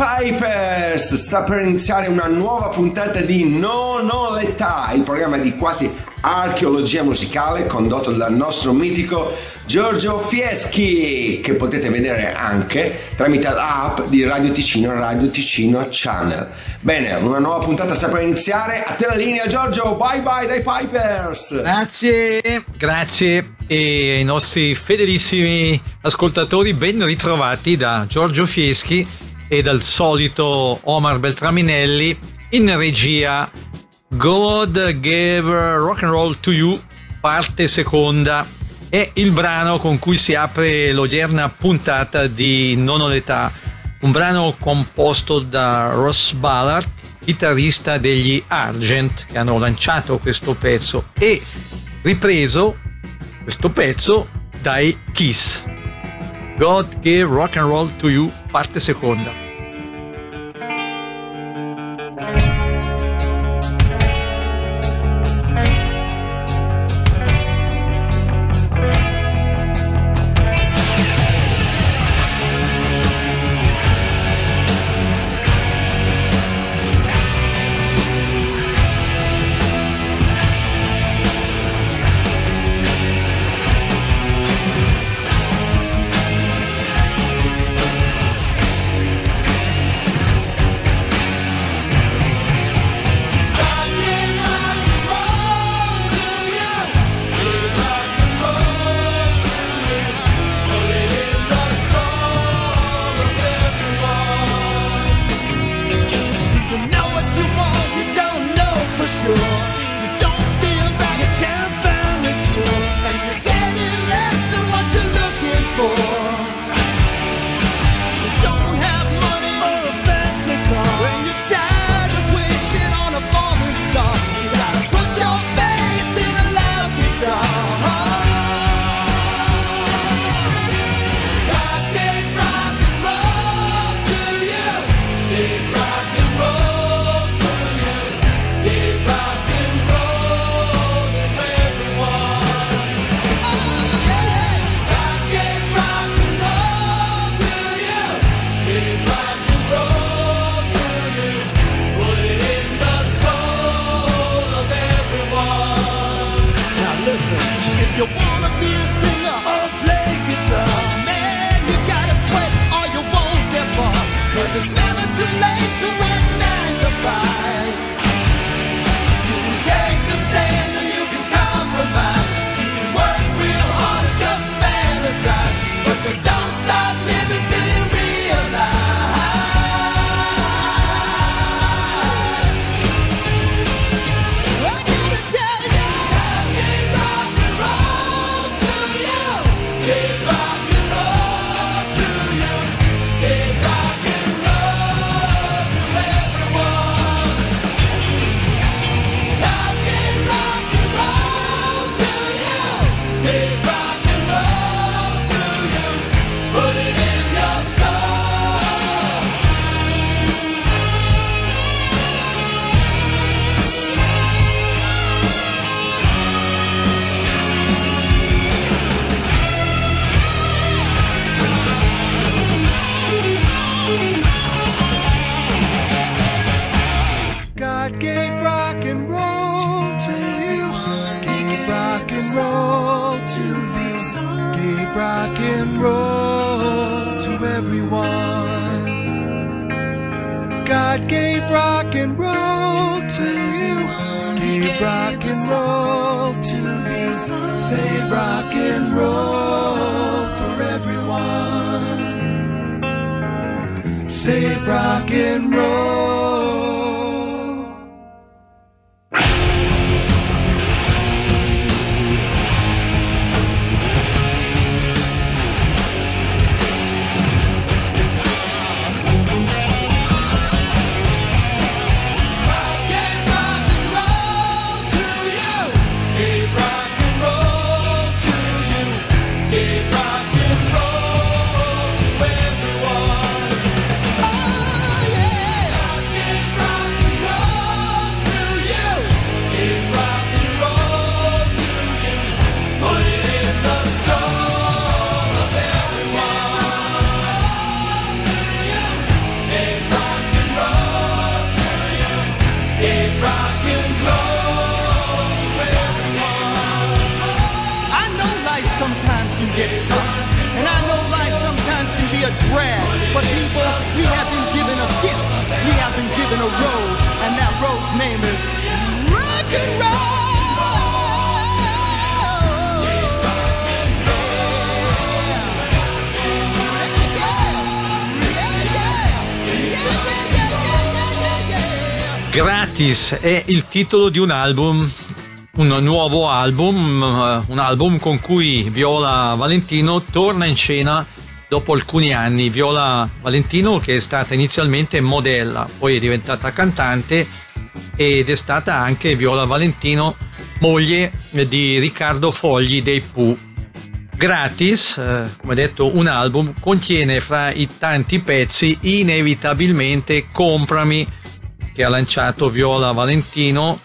Pipers! Sta per iniziare una nuova puntata di Non ho l'età, il programma di quasi archeologia musicale condotto dal nostro mitico Giorgio Fieschi, che potete vedere anche tramite l'app di Radio Ticino, Radio Ticino Channel. Bene, una nuova puntata sta per iniziare. A te la linea, Giorgio. Bye bye dai Pipers. Grazie, grazie. E ai nostri fedelissimi ascoltatori, ben ritrovati da Giorgio Fieschi e dal solito Omar Beltraminelli in regia. God Gave Rock and Roll to You, parte seconda. È il brano con cui si apre l'odierna puntata di Non ho l'età, un brano composto da Ross Ballard, chitarrista degli Argent che hanno lanciato questo pezzo e ripreso questo pezzo dai Kiss. God Gave Rock and Roll to You, parte seconda. Gratis è il titolo di un album, un nuovo album, un album con cui Viola Valentino torna in scena dopo alcuni anni. Viola Valentino che è stata inizialmente modella, poi è diventata cantante ed è stata anche Viola Valentino moglie di Riccardo Fogli dei Pooh. Gratis, eh, come detto, un album contiene fra i tanti pezzi inevitabilmente Comprami che ha lanciato Viola Valentino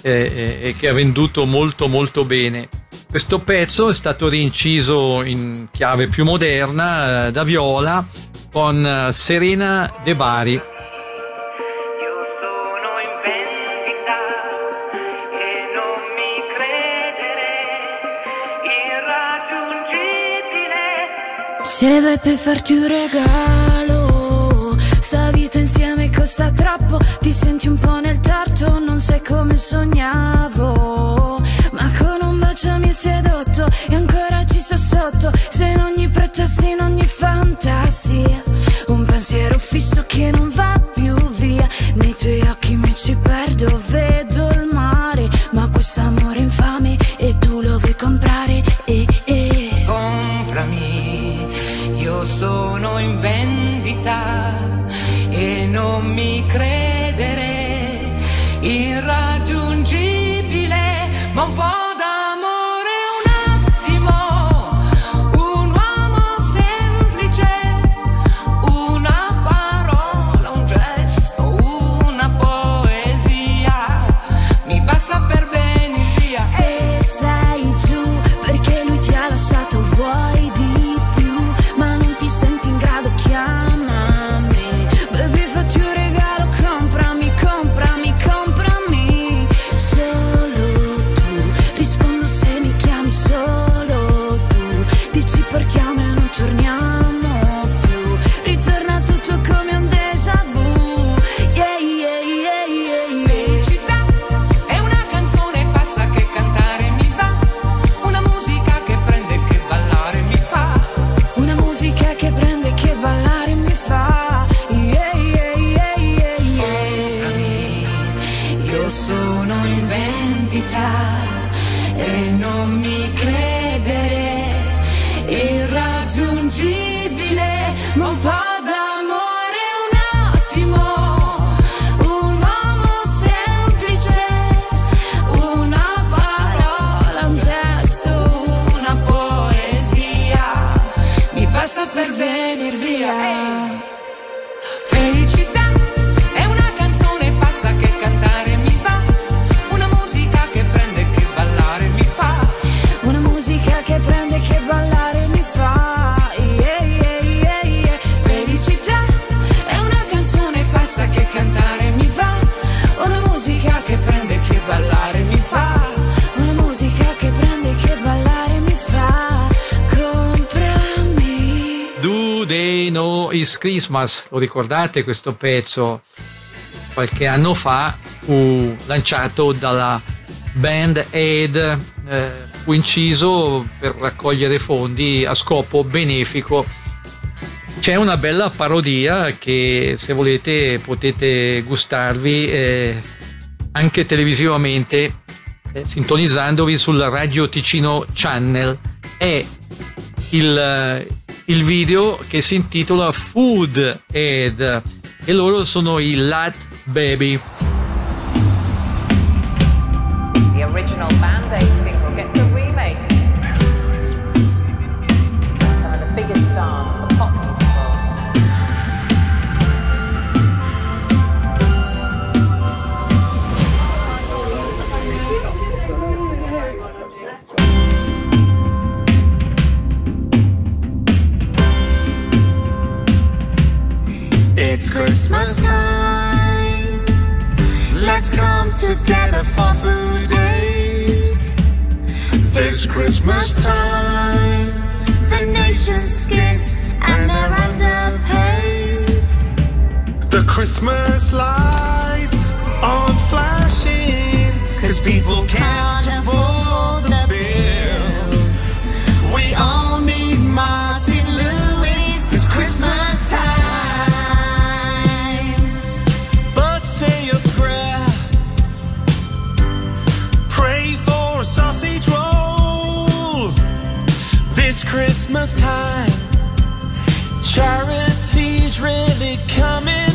eh, e che ha venduto molto molto bene. Questo pezzo è stato rinciso in chiave più moderna eh, da Viola con eh, Serena De Bari. Se vai per farti un regalo, costa troppo, ti senti un po' nel torto, non sai come sognavo. Ma con un bacio mi sedotto e ancora ci sto sotto. Se in ogni pretesta, in ogni fantasia, un pensiero fisso che non va più via. Nei tuoi occhi mi ci perdo, vedo mi credere Christmas? Lo ricordate questo pezzo? Qualche anno fa fu lanciato dalla band Aid, eh, fu inciso per raccogliere fondi a scopo benefico. C'è una bella parodia che se volete potete gustarvi eh, anche televisivamente eh, sintonizzandovi sul Radio Ticino Channel. È il, il video che si intitola Food Ed e loro sono i Lat Baby. together for food aid. This Christmas time, the nation's skint and are underpaid. The Christmas lights aren't flashing, cause people can't afford. Christmas time. Charity's really coming.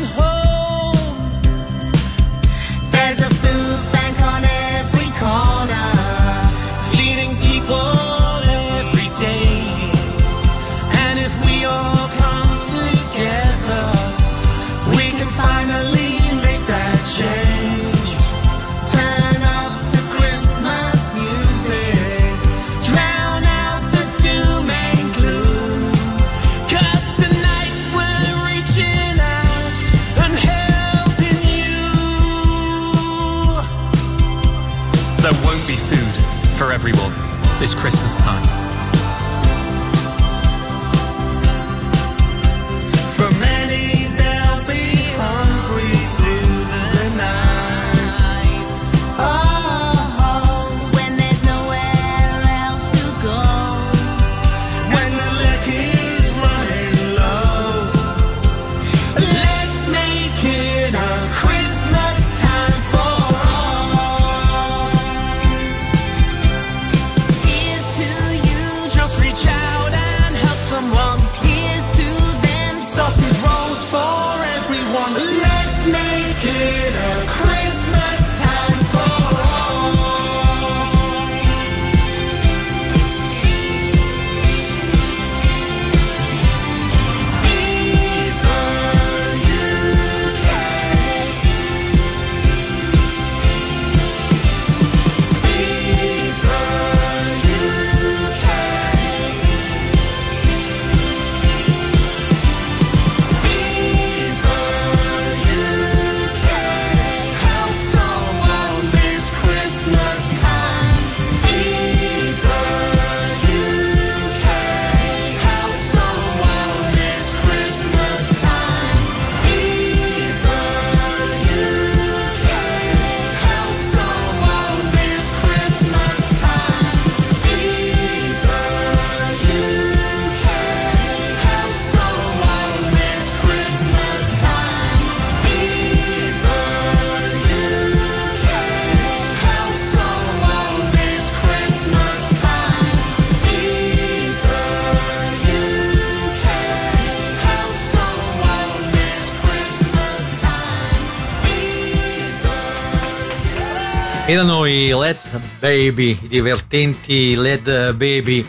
Erano i Led Baby, i divertenti Led Baby.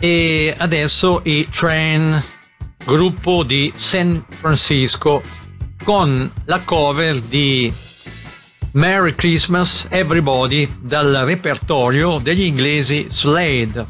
E adesso i Train, gruppo di San Francisco, con la cover di Merry Christmas Everybody dal repertorio degli inglesi Slade.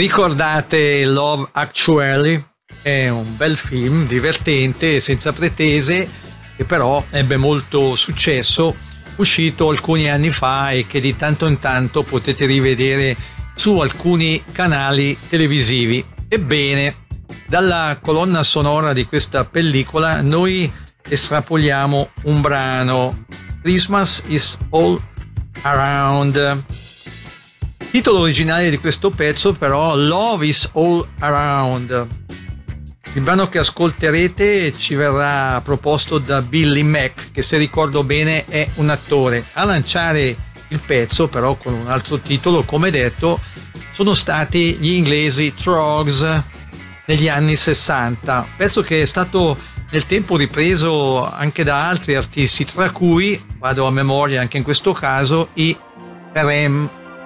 Ricordate Love Actually? È un bel film, divertente, senza pretese, che però ebbe molto successo, uscito alcuni anni fa e che di tanto in tanto potete rivedere su alcuni canali televisivi. Ebbene, dalla colonna sonora di questa pellicola noi estrapoliamo un brano Christmas is all around. Titolo originale di questo pezzo però Love is all around. Il brano che ascolterete ci verrà proposto da Billy Mack, che se ricordo bene è un attore. A lanciare il pezzo, però con un altro titolo, come detto, sono stati gli inglesi Trogs negli anni 60. Pezzo che è stato nel tempo ripreso anche da altri artisti, tra cui, vado a memoria anche in questo caso, i Perem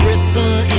It's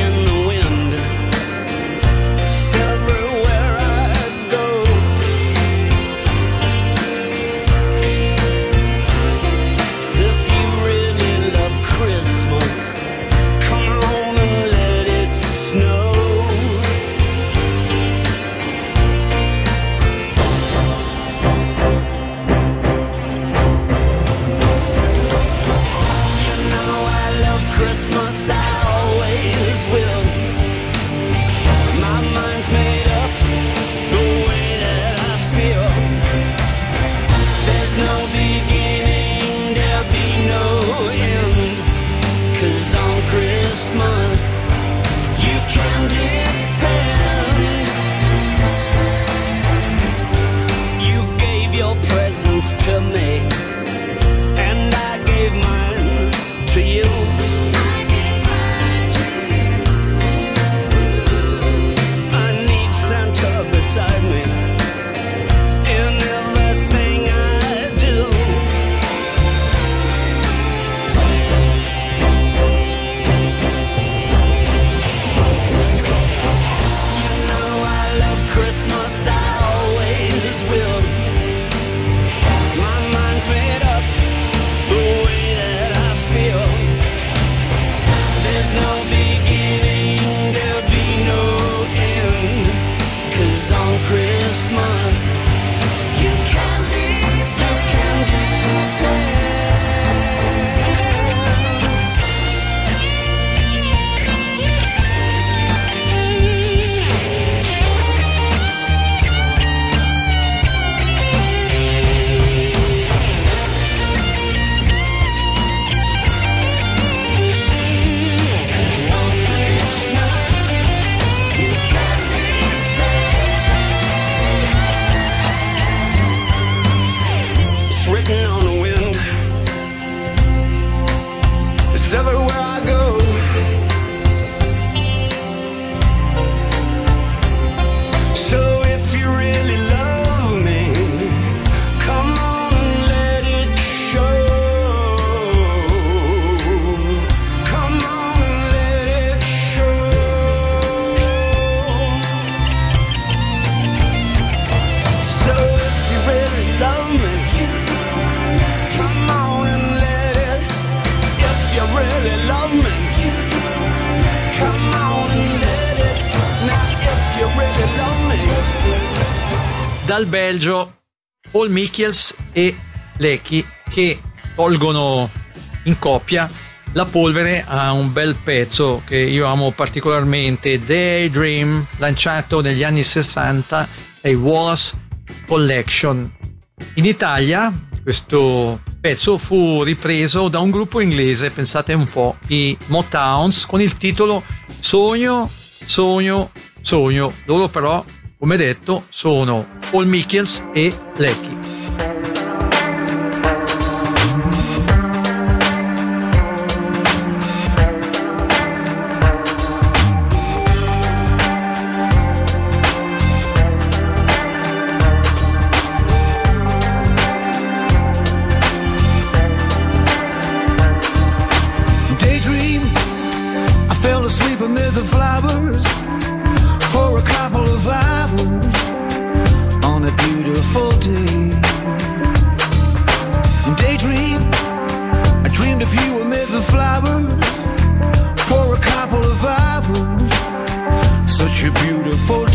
dal Belgio Paul Michels e Lecky che tolgono in coppia la polvere a un bel pezzo che io amo particolarmente Daydream lanciato negli anni 60 ai Wallace Collection. In Italia questo pezzo fu ripreso da un gruppo inglese pensate un po' i Motowns con il titolo Sogno Sogno Sogno. Loro però come detto sono Paul Michels e Lecky You're beautiful.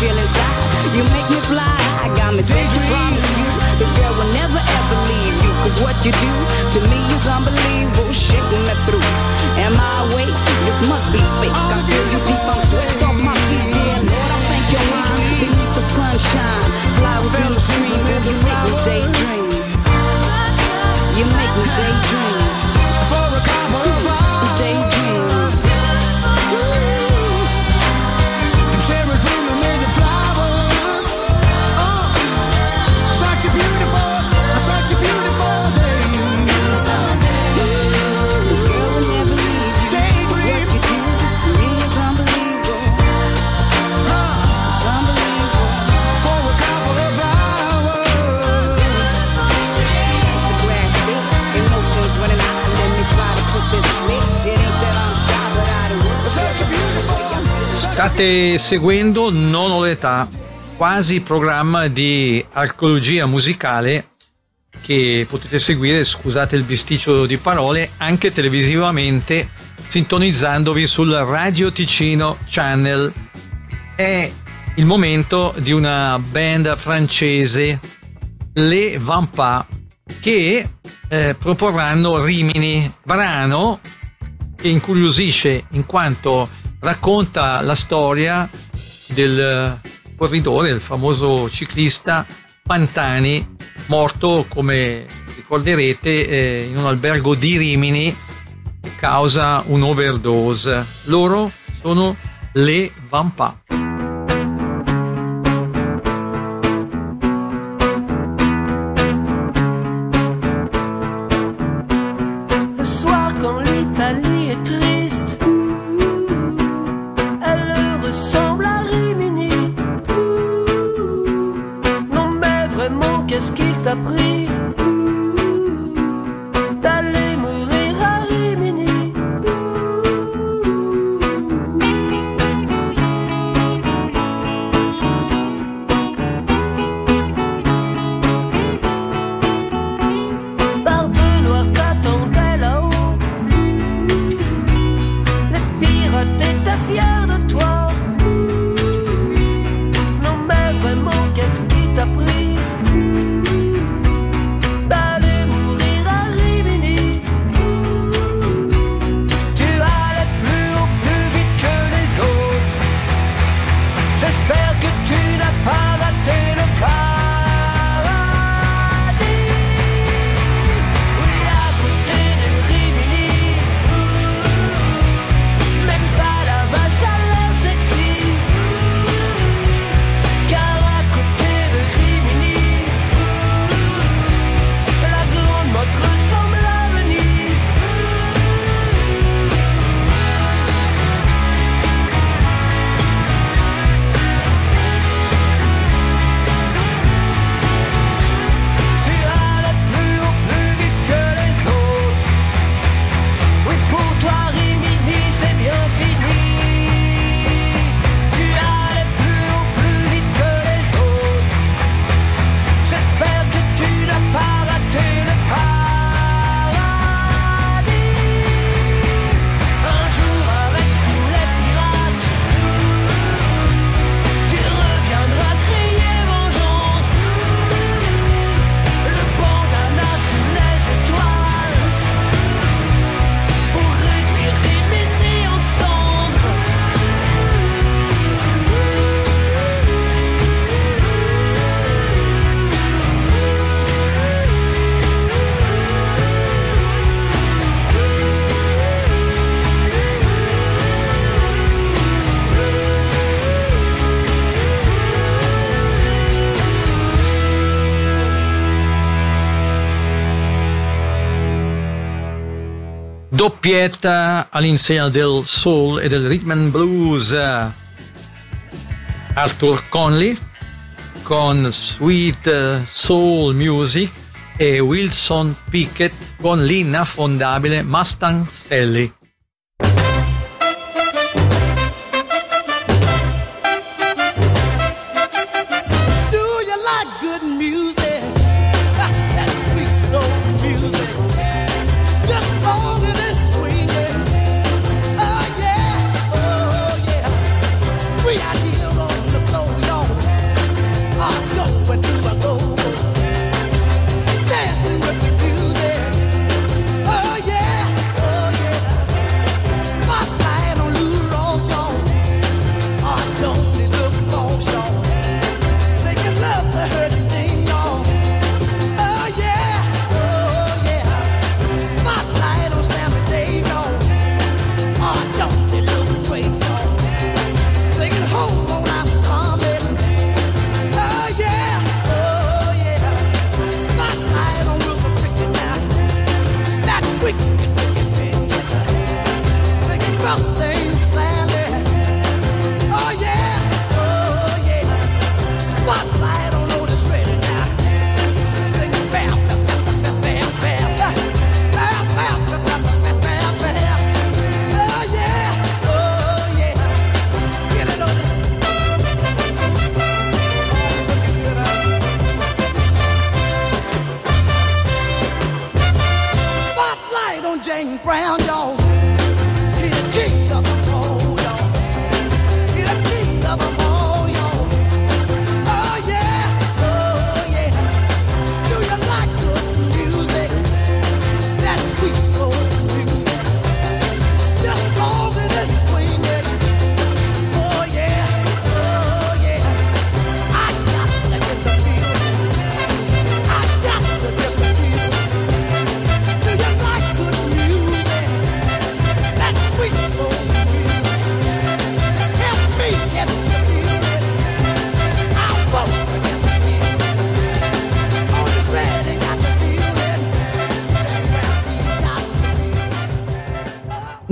feelings inside. You make me fly. I got me set to promise you. This girl will never ever leave you. Cause what you do to me State seguendo Non ho l'età, quasi programma di arcologia musicale che potete seguire, scusate il bisticcio di parole, anche televisivamente sintonizzandovi sul Radio Ticino Channel. È il momento di una band francese, Le Vampa, che eh, proporranno Rimini, brano che incuriosisce in quanto racconta la storia del eh, corridore, il famoso ciclista Pantani, morto come ricorderete eh, in un albergo di Rimini a causa un overdose. Loro sono le Vampa. The Pietà all'insegna del soul e del rhythm and blues. Eh, Arthur Conley con Sweet eh, Soul Music e Wilson Pickett con l'inaffondabile Mustang Sally.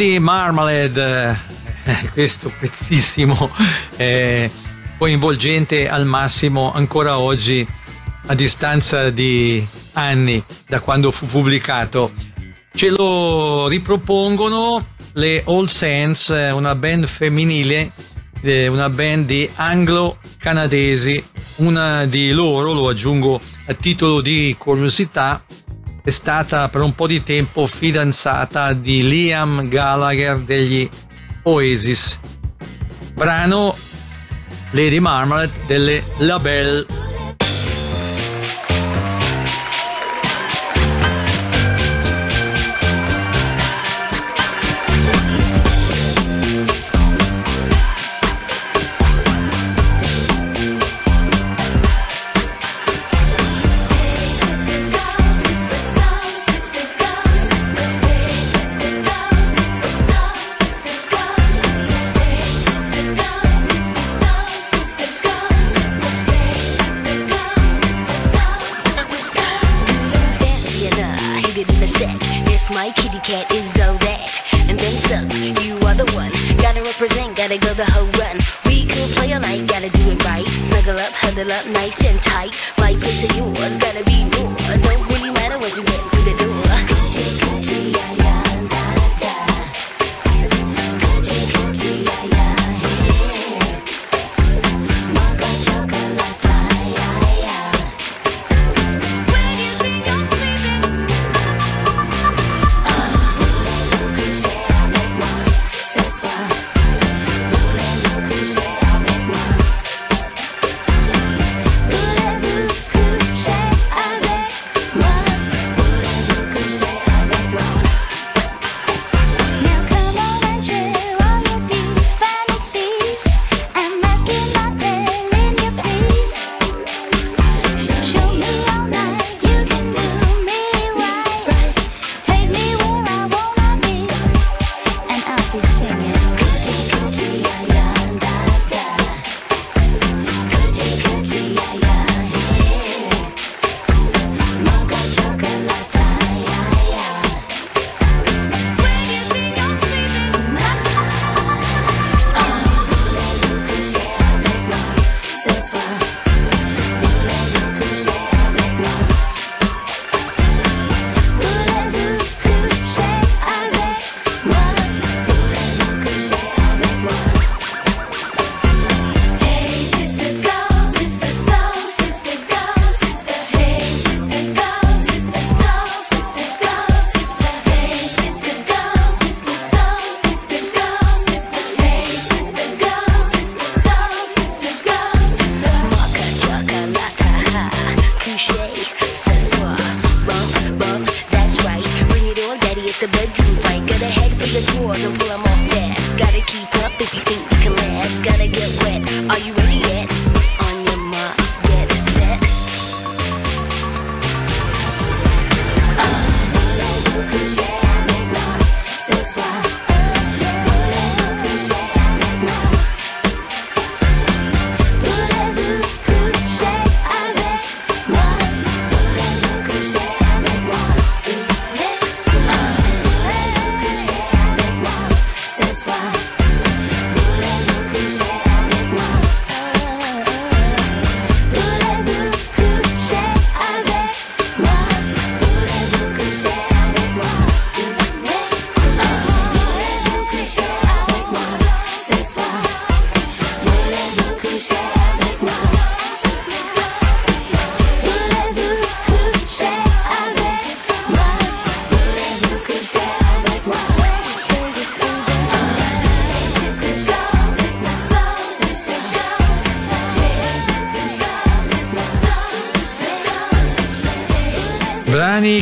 di Marmalade, eh, questo pezzissimo eh, coinvolgente al massimo ancora oggi a distanza di anni da quando fu pubblicato. Ce lo ripropongono le All Saints, eh, una band femminile, eh, una band di anglo-canadesi. Una di loro, lo aggiungo a titolo di curiosità, è stata per un po' di tempo fidanzata di Liam Gallagher degli Oasis, brano Lady Marmalade delle La Belle sun. You are the one. Gotta represent, gotta go the whole run. We could play all night, gotta do it right. Snuggle up, huddle up, nice and tight. My place and yours, gotta be more. Don't really matter what you went through the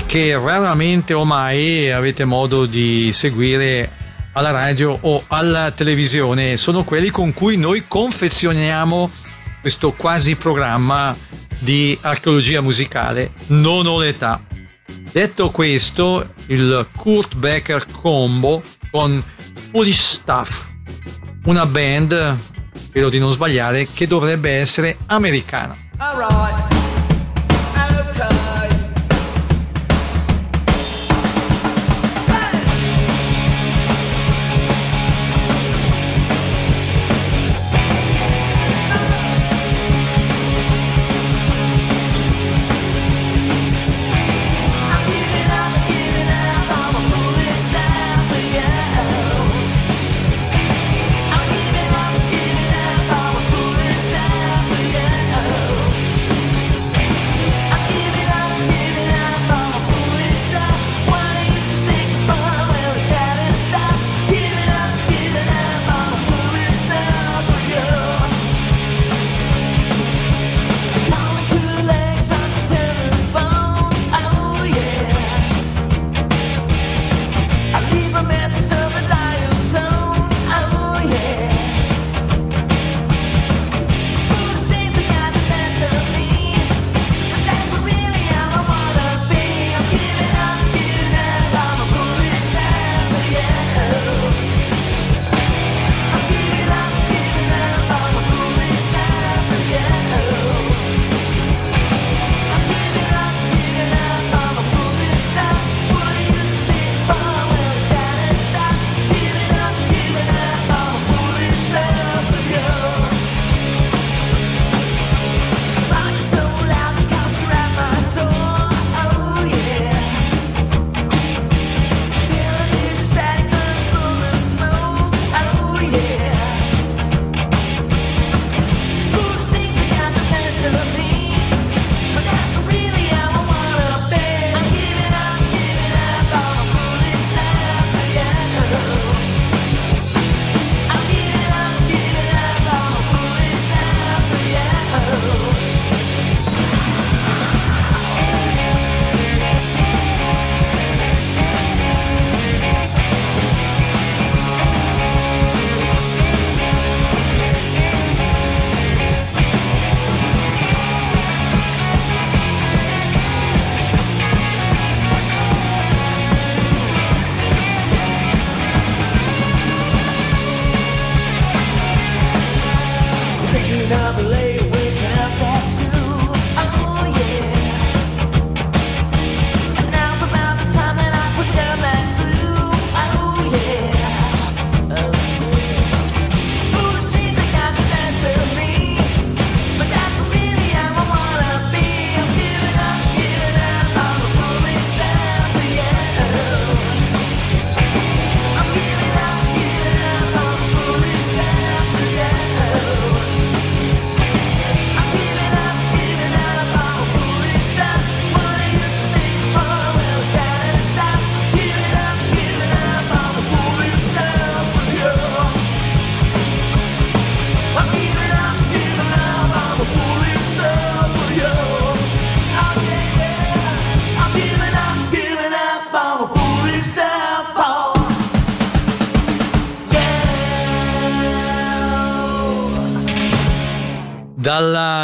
che raramente o mai avete modo di seguire alla radio o alla televisione. Sono quelli con cui noi confezioniamo questo quasi programma di archeologia musicale, non ho l'età. Detto questo, il Kurt Becker combo con Foolish Stuff, una band, spero di non sbagliare, che dovrebbe essere americana.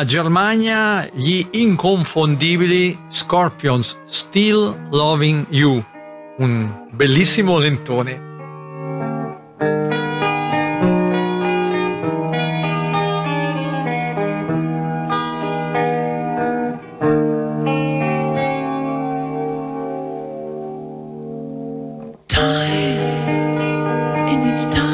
Germania gli inconfondibili Scorpions Still Loving You, un bellissimo lentone. It's time.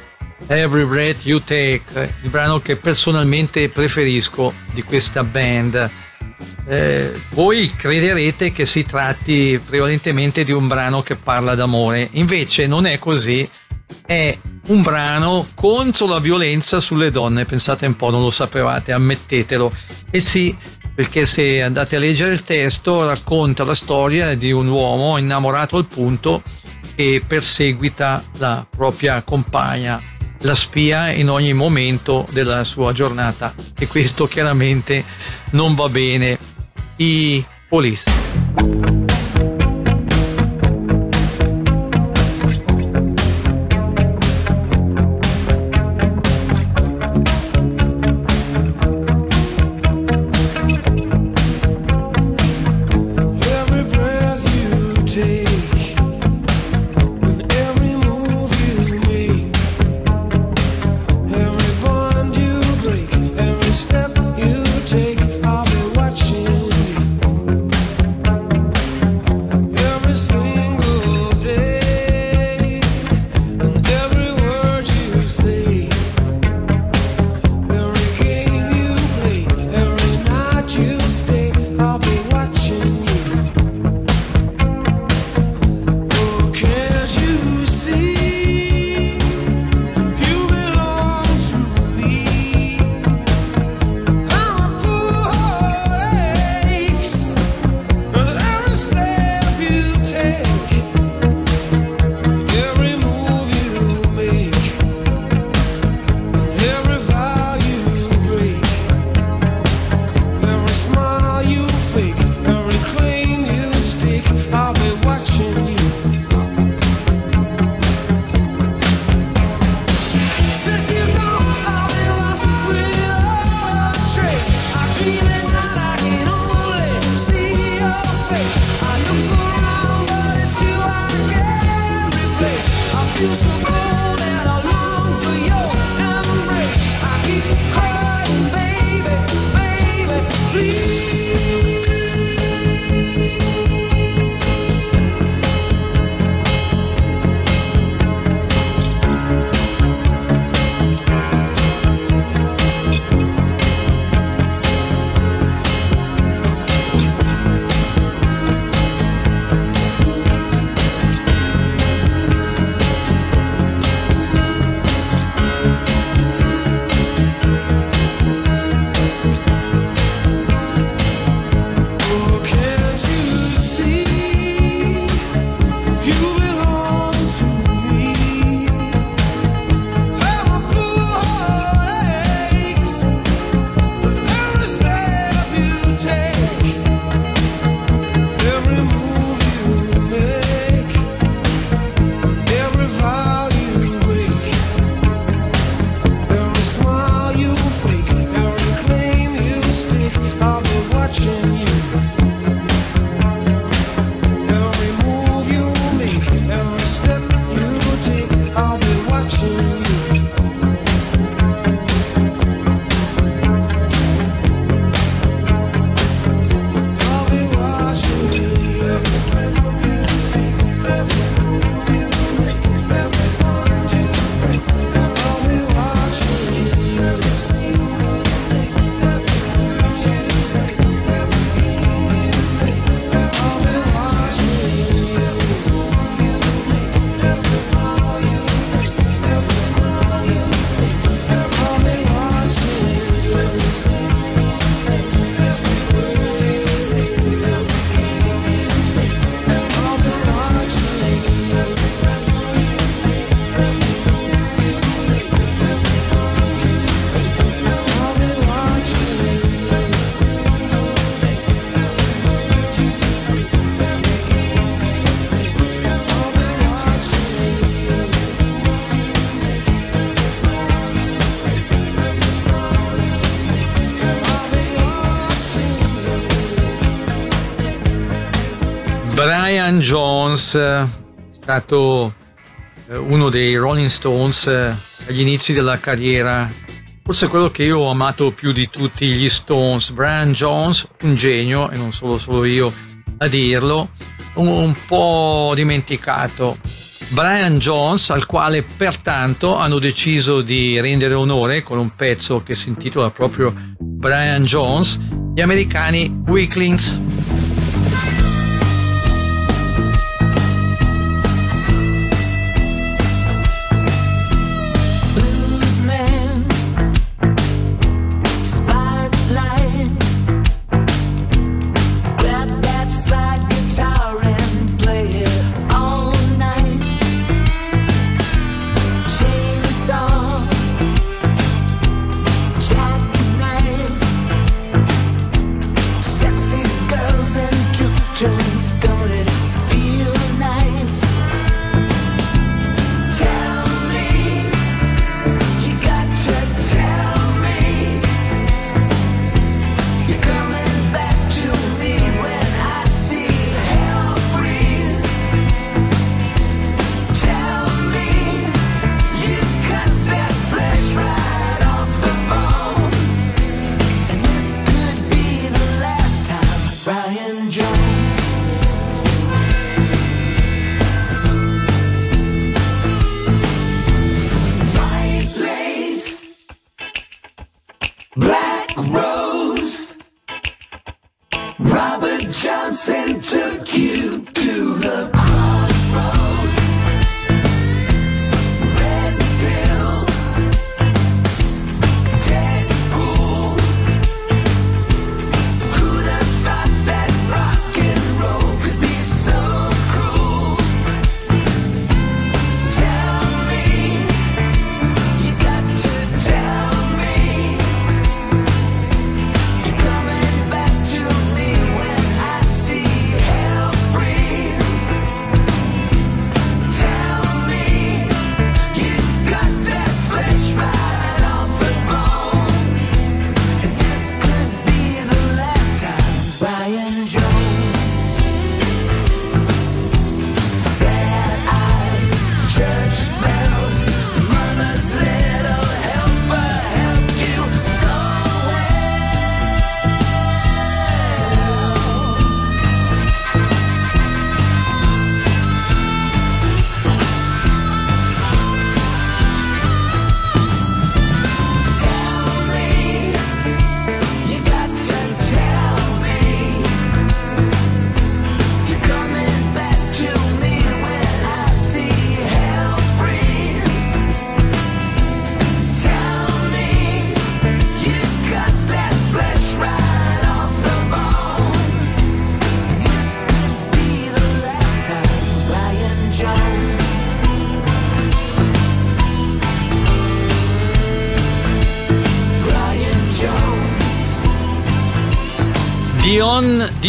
Every Breath You Take, il brano che personalmente preferisco di questa band. Eh, voi crederete che si tratti prevalentemente di un brano che parla d'amore, invece non è così, è un brano contro la violenza sulle donne, pensate un po', non lo sapevate, ammettetelo. E sì, perché se andate a leggere il testo racconta la storia di un uomo innamorato al punto che perseguita la propria compagna la spia in ogni momento della sua giornata e questo chiaramente non va bene. I police. Jones, eh, è stato eh, uno dei Rolling Stones eh, agli inizi della carriera, forse quello che io ho amato più di tutti gli Stones. Brian Jones, un genio, e non solo, solo io a dirlo, un, un po' dimenticato. Brian Jones, al quale pertanto hanno deciso di rendere onore con un pezzo che si intitola proprio Brian Jones, gli americani Weaklings.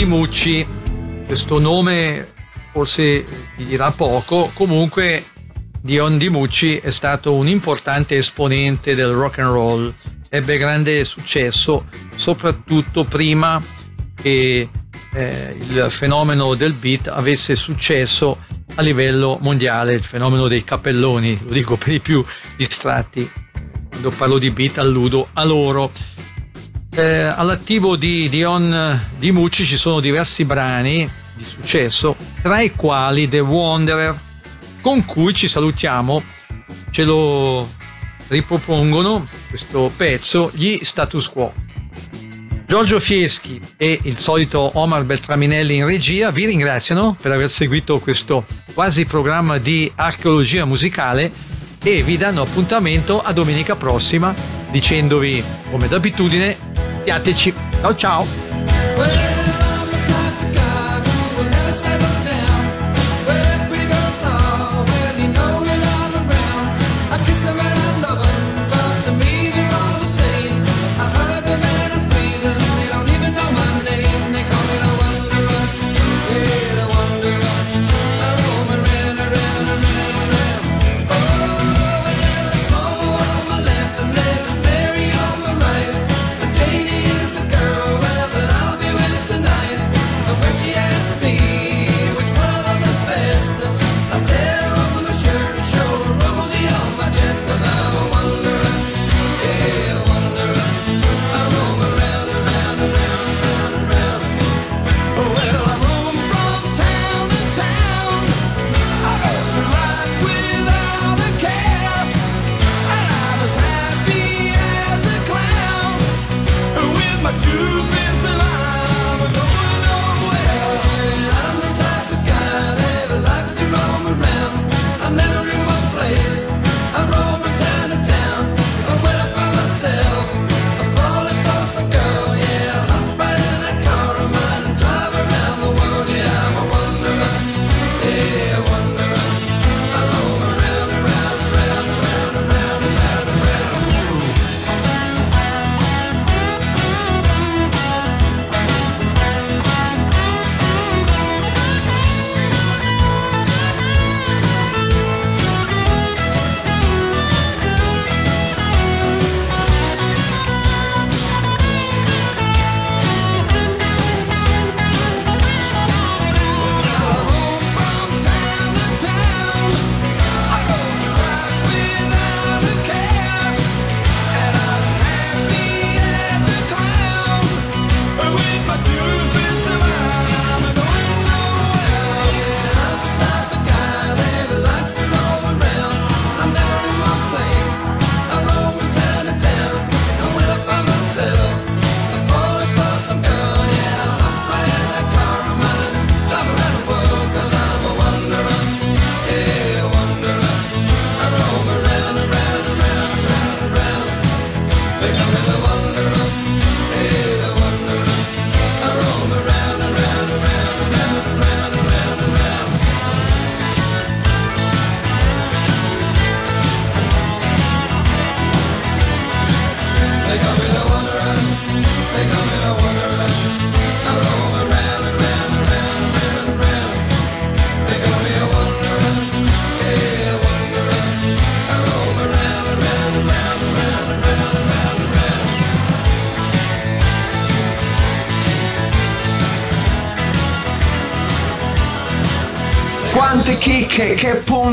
Dimucci, questo nome forse vi dirà poco, comunque Dion Dimucci è stato un importante esponente del rock and roll, ebbe grande successo soprattutto prima che eh, il fenomeno del beat avesse successo a livello mondiale, il fenomeno dei cappelloni, lo dico per i più distratti, quando parlo di beat alludo a loro. Eh, all'attivo di Dion Di Mucci ci sono diversi brani di successo, tra i quali The Wanderer, con cui ci salutiamo, ce lo ripropongono questo pezzo, gli status quo. Giorgio Fieschi e il solito Omar Beltraminelli in regia vi ringraziano per aver seguito questo quasi programma di archeologia musicale e vi danno appuntamento a domenica prossima dicendovi come d'abitudine siateci ciao ciao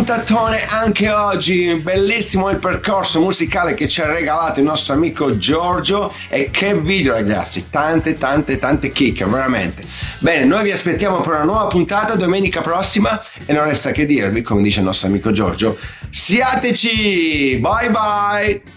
puntatone anche oggi. Bellissimo il percorso musicale che ci ha regalato il nostro amico Giorgio e che video ragazzi, tante tante tante chicche, veramente. Bene, noi vi aspettiamo per una nuova puntata domenica prossima e non resta che dirvi, come dice il nostro amico Giorgio, siateci! Bye bye!